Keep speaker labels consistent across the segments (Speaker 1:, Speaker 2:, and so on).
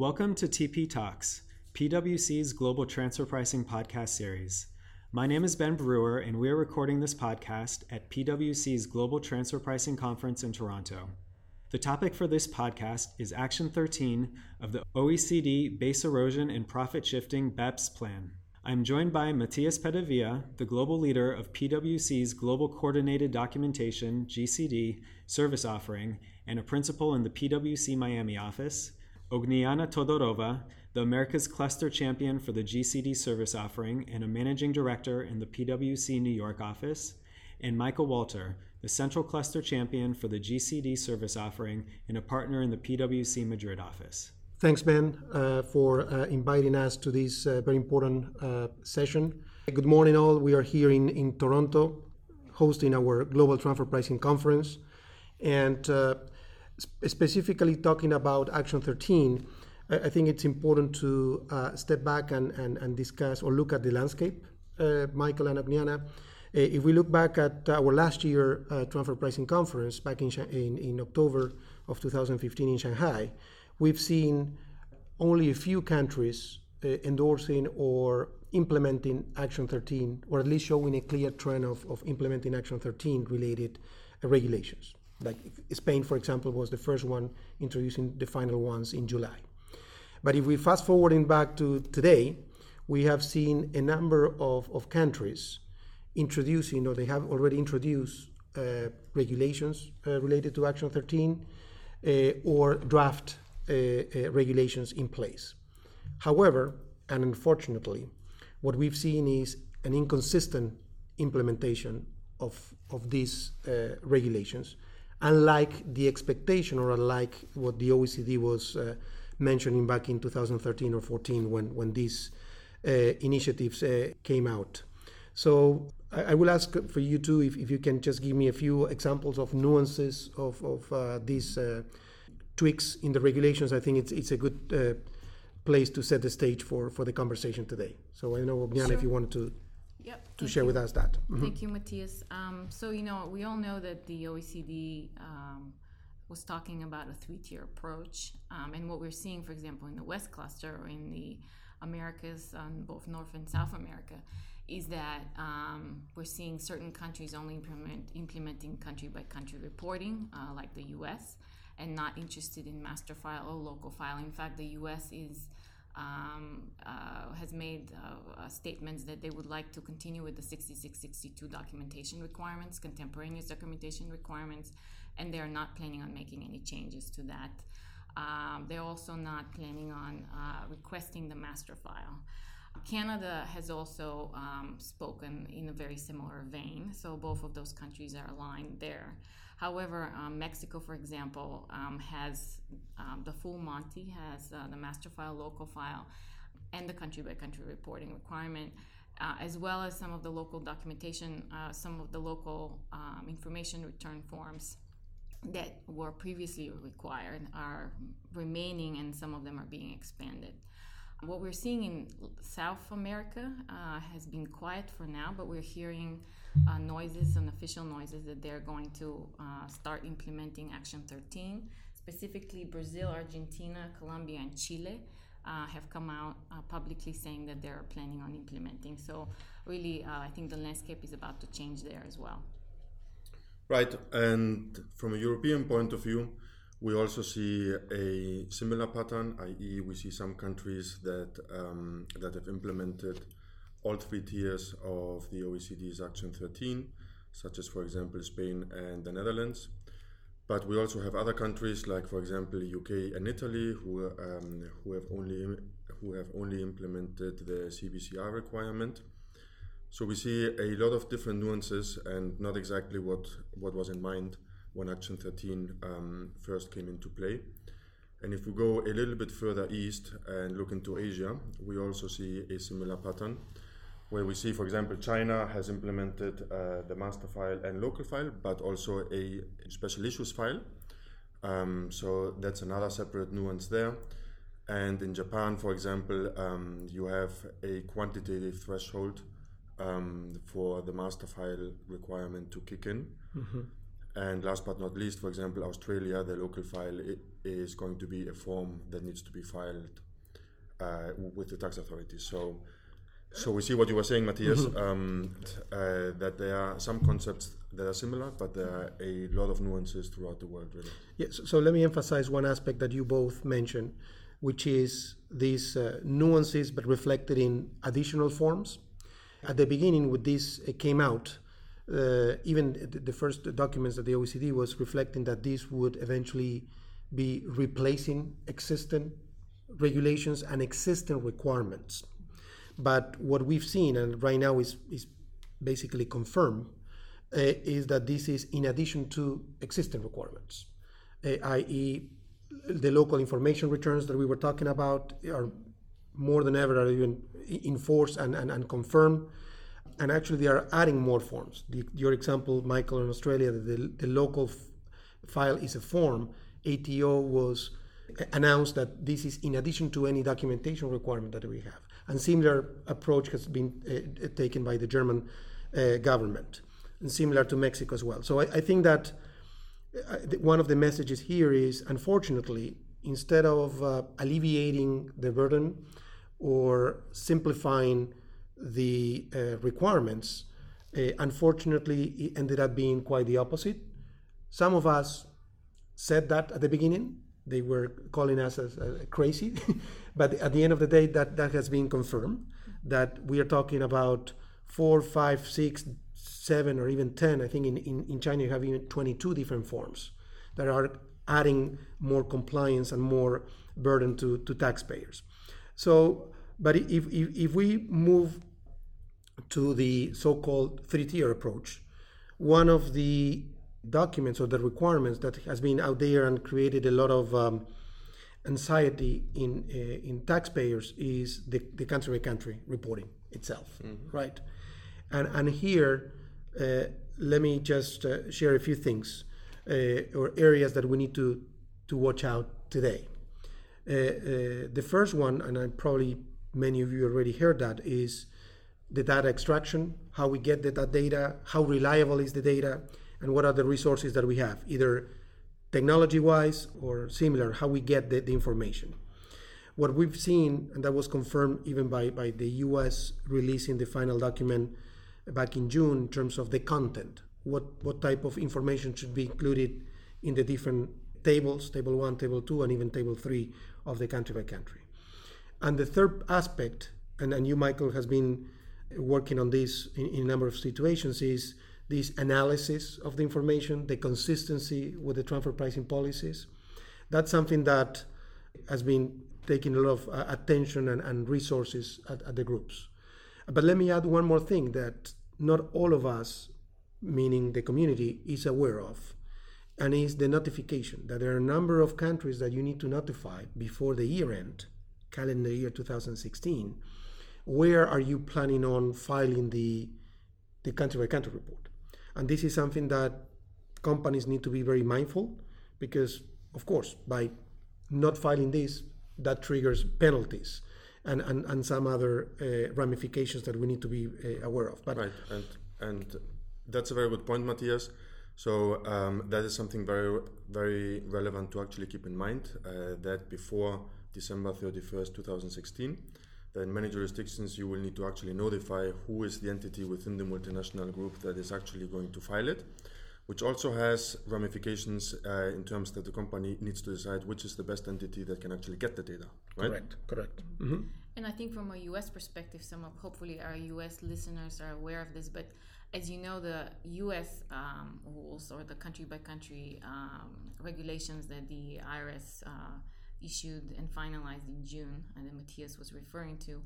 Speaker 1: Welcome to TP Talks, PwC's Global Transfer Pricing podcast series. My name is Ben Brewer, and we are recording this podcast at PwC's Global Transfer Pricing Conference in Toronto. The topic for this podcast is Action 13 of the OECD Base Erosion and Profit Shifting BEPS Plan. I'm joined by Matias Pedevilla, the global leader of PwC's Global Coordinated Documentation GCD service offering and a principal in the PwC Miami office, Ogniana Todorova, the America's Cluster Champion for the GCD service offering and a Managing Director in the PwC New York office, and Michael Walter, the Central Cluster Champion for the GCD service offering and a partner in the PwC Madrid office.
Speaker 2: Thanks, Ben, uh, for uh, inviting us to this uh, very important uh, session. Good morning, all. We are here in, in Toronto hosting our Global Transfer Pricing Conference. And uh, specifically talking about Action 13, I think it's important to uh, step back and, and, and, discuss or look at the landscape, uh, Michael and Ogniana. Uh, if we look back at our last year uh, transfer pricing conference back in, in, in, October of 2015 in Shanghai, we've seen only a few countries uh, endorsing or implementing Action 13, or at least showing a clear trend of, of implementing Action 13 related regulations. Like Spain, for example, was the first one introducing the final ones in July. But if we fast forwarding back to today, we have seen a number of, of countries introducing or they have already introduced uh, regulations uh, related to Action 13 uh, or draft uh, uh, regulations in place. However, and unfortunately, what we've seen is an inconsistent implementation of, of these uh, regulations unlike the expectation or unlike what the OECD was uh, mentioning back in 2013 or 14 when, when these uh, initiatives uh, came out. So I, I, will ask for you too if, if you can just give me a few examples of nuances of, of uh, these uh, tweaks in the regulations. I think it's, it's a good uh, place to set the stage for, for the conversation today. So I know, Ogniana, sure. if you wanted to
Speaker 3: Yep.
Speaker 2: to share you. with us that.
Speaker 3: Mm-hmm. Thank you, Matthias. Um, so, you know, we all know that the OECD um, was talking about a three tier approach. Um, and what we're seeing, for example, in the West Cluster or in the Americas, on both North and South America, is that um, we're seeing certain countries only implement, implementing country by country reporting, uh, like the US, and not interested in master file or local file. In fact, the US is um, has made uh, statements that they would like to continue with the 6662 documentation requirements, contemporaneous documentation requirements, and they're not planning on making any changes to that. Um, they're also not planning on uh, requesting the master file. Canada has also um, spoken in a very similar vein, so both of those countries are aligned there. However, um, Mexico, for example, um, has um, the full Monty, has uh, the master file, local file, and the country by country reporting requirement. Uh, as well as some of the local documentation, uh, some of the local um, information return forms that were previously required are remaining, and some of them are being expanded. What we're seeing in South America uh, has been quiet for now, but we're hearing uh, noises and official noises that they're going to uh, start implementing Action 13. Specifically, Brazil, Argentina, Colombia, and Chile uh, have come out uh, publicly saying that they're planning on implementing. So, really, uh, I think the landscape is about to change there as well.
Speaker 4: Right, and from a European point of view, we also see a similar pattern, i.e., we see some countries that um, that have implemented all three tiers of the OECD's Action 13, such as, for example, Spain and the Netherlands. But we also have other countries, like, for example, UK and Italy, who, um, who, have, only, who have only implemented the CBCR requirement. So we see a lot of different nuances and not exactly what, what was in mind when Action 13 um, first came into play. And if we go a little bit further east and look into Asia, we also see a similar pattern where we see, for example, China has implemented uh, the master file and local file, but also a special issues file. Um, so that's another separate nuance there. And in Japan, for example, um, you have a quantitative threshold um, for the master file requirement to kick in. Mm-hmm. And last but not least, for example, Australia, the local file is going to be a form that needs to be filed uh, with the tax authorities. So, so we see what you were saying, Matthias, mm-hmm. um, uh, that there are some concepts that are similar, but there are a lot of nuances throughout the world, really.
Speaker 2: Yes. Yeah, so, so, let me emphasize one aspect that you both mentioned, which is these uh, nuances, but reflected in additional forms. At the beginning, when this uh, came out, uh, even the first documents that the OECD was reflecting that this would eventually be replacing existing regulations and existing requirements. But what we've seen, and right now is, is basically confirmed, uh, is that this is in addition to existing requirements, uh, i.e., the local information returns that we were talking about are more than ever are even enforced and, and, and confirmed and actually they are adding more forms. The, your example, Michael, in Australia, the, the local f- file is a form. ATO was announced that this is in addition to any documentation requirement that we have. And similar approach has been uh, taken by the German uh, government, and similar to Mexico as well. So I, I think that uh, one of the messages here is, unfortunately, instead of uh, alleviating the burden or simplifying the uh, requirements, uh, unfortunately, it ended up being quite the opposite. Some of us said that at the beginning. They were calling us as, uh, crazy. but at the end of the day, that, that has been confirmed that we are talking about four, five, six, seven, or even 10. I think in, in, in China, you have even 22 different forms that are adding more compliance and more burden to, to taxpayers. So, but if, if, if we move to the so-called three-tier approach. One of the documents or the requirements that has been out there and created a lot of um, anxiety in uh, in taxpayers is the, the country by country reporting itself, mm-hmm. right? And and here, uh, let me just uh, share a few things uh, or areas that we need to to watch out today. Uh, uh, the first one, and I probably many of you already heard that, is the data extraction, how we get the, that data, how reliable is the data, and what are the resources that we have, either technology wise or similar, how we get the, the information. What we've seen, and that was confirmed even by, by the US releasing the final document back in June in terms of the content, what, what type of information should be included in the different tables, table one, table two, and even table three of the country by country. And the third aspect, and, and you, Michael, has been working on this in, in, a number of situations is this analysis of the information, the consistency with the transfer pricing policies. That's something that has been taking a lot of uh, attention and, and resources at, at, the groups. But let me add one more thing that not all of us, meaning the community, is aware of, and is the notification that there are a number of countries that you need to notify before the year end, calendar year 2016 where are you planning on filing the the country by country report? And this is something that companies need to be very mindful because, of course, by not filing this, that triggers penalties and, and, and some other uh, ramifications that we need to be uh, aware of.
Speaker 4: But right, and and that's a very good point, Matthias. So um, that is something very very relevant to actually keep in mind uh, that before December thirty first, two thousand sixteen that in many jurisdictions you will need to actually notify who is the entity within the multinational group that is actually going to file it, which also has ramifications uh, in terms that the company needs to decide which is the best entity that can actually get the data. Right?
Speaker 2: Correct. Correct. Mm-hmm.
Speaker 3: And I think from a U.S. perspective, some of hopefully our U.S. listeners are aware of this, but as you know, the U.S. Um, rules or the country by country um, regulations that the IRS uh, issued and finalized in June, and that Matthias was referring to,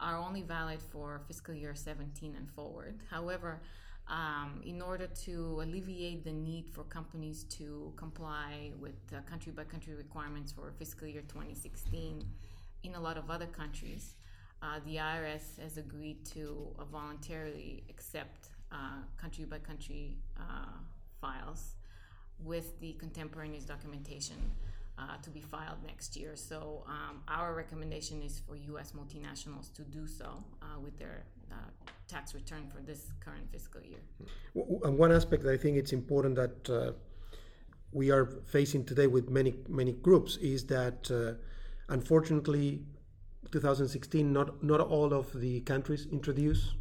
Speaker 3: are only valid for fiscal year 17 and forward. However, um, in order to alleviate the need for companies to comply with country by country requirements for fiscal year 2016 in a lot of other countries, uh, the IRS has agreed to uh, voluntarily accept country by country files with the contemporaneous documentation uh, to be filed next year. So um, our recommendation is for U.S. multinationals to do so uh, with their uh, tax return for this current fiscal year.
Speaker 2: And one aspect I think it's important that uh, we are facing today with many many groups is that uh, unfortunately 2016 not not all of the countries introduce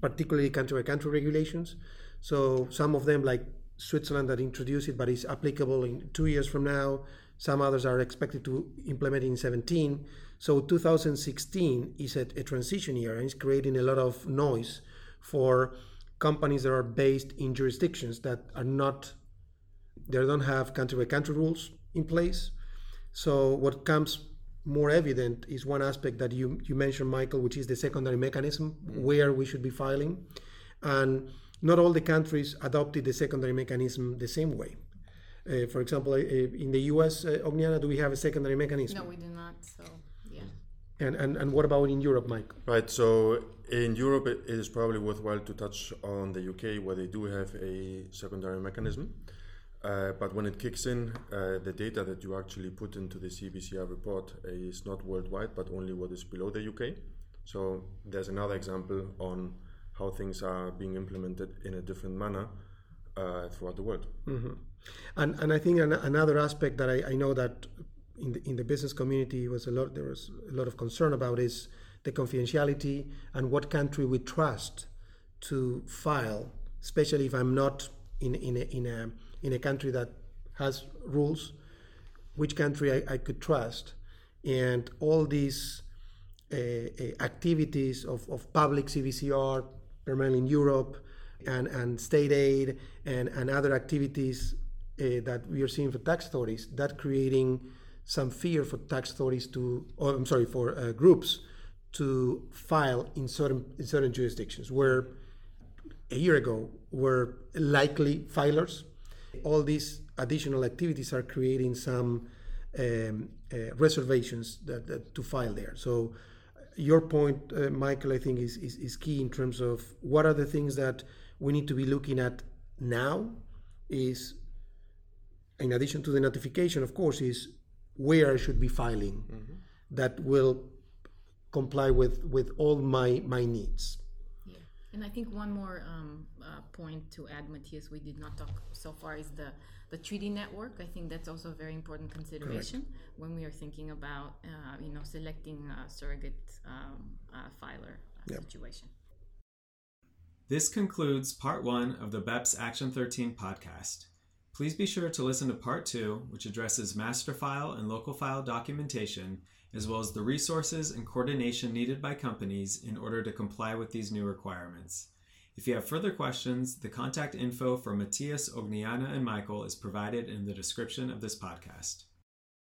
Speaker 2: particularly country by country regulations so some of them like Switzerland that introduced it but is applicable in 2 years from now some others are expected to implement in 17 so 2016 is a, a transition year and it's creating a lot of noise for companies that are based in jurisdictions that are not they don't have country by country rules in place. So what comes more evident is one aspect that you, you mentioned, Michael, which is the secondary mechanism mm-hmm. where we should be filing. And not all the countries adopted the secondary mechanism the same way. Uh, for example, uh, in the US, uh, Ogniana, do we have a secondary mechanism?
Speaker 3: No, we do not. So, yeah.
Speaker 2: And, and, and what about in Europe, Mike?
Speaker 4: Right. So in Europe, it is probably worthwhile to touch on the UK, where they do have a secondary mechanism. Uh, but when it kicks in, uh, the data that you actually put into the CBCR report is not worldwide, but only what is below the UK. So there's another example on how things are being implemented in a different manner uh, throughout the world.
Speaker 2: Mm-hmm. And and I think an, another aspect that I, I know that in the in the business community was a lot there was a lot of concern about is the confidentiality and what country we trust to file, especially if I'm not in in a, in a in a country that has rules, which country I, I could trust, and all these uh, uh activities of, of public CBCR, primarily in Europe, and, and state aid, and, and other activities uh, that we are seeing for tax authorities, that creating some fear for tax authorities to, or I'm sorry, for uh, groups to file in certain in certain jurisdictions where a year ago were likely filers all these additional activities are creating some um, uh, reservations that, that, to file there. So your point, uh, Michael, I think is, is, is, key in terms of what are the things that we need to be looking at now is in addition to the notification, of course, is where I should be filing mm-hmm. that will comply with, with all my, my needs.
Speaker 3: And I think one more um, uh, point to add, Matthias, we did not talk so far is the the treaty network. I think that's also a very important consideration Correct. when we are thinking about uh, you know selecting a surrogate um, uh, filer yep. situation.
Speaker 1: This concludes part one of the BEPS Action 13 podcast. Please be sure to listen to part two, which addresses master file and local file documentation as well as the resources and coordination needed by companies in order to comply with these new requirements. If you have further questions, the contact info for Matthias, Ogniana, and Michael is provided in the description of this podcast.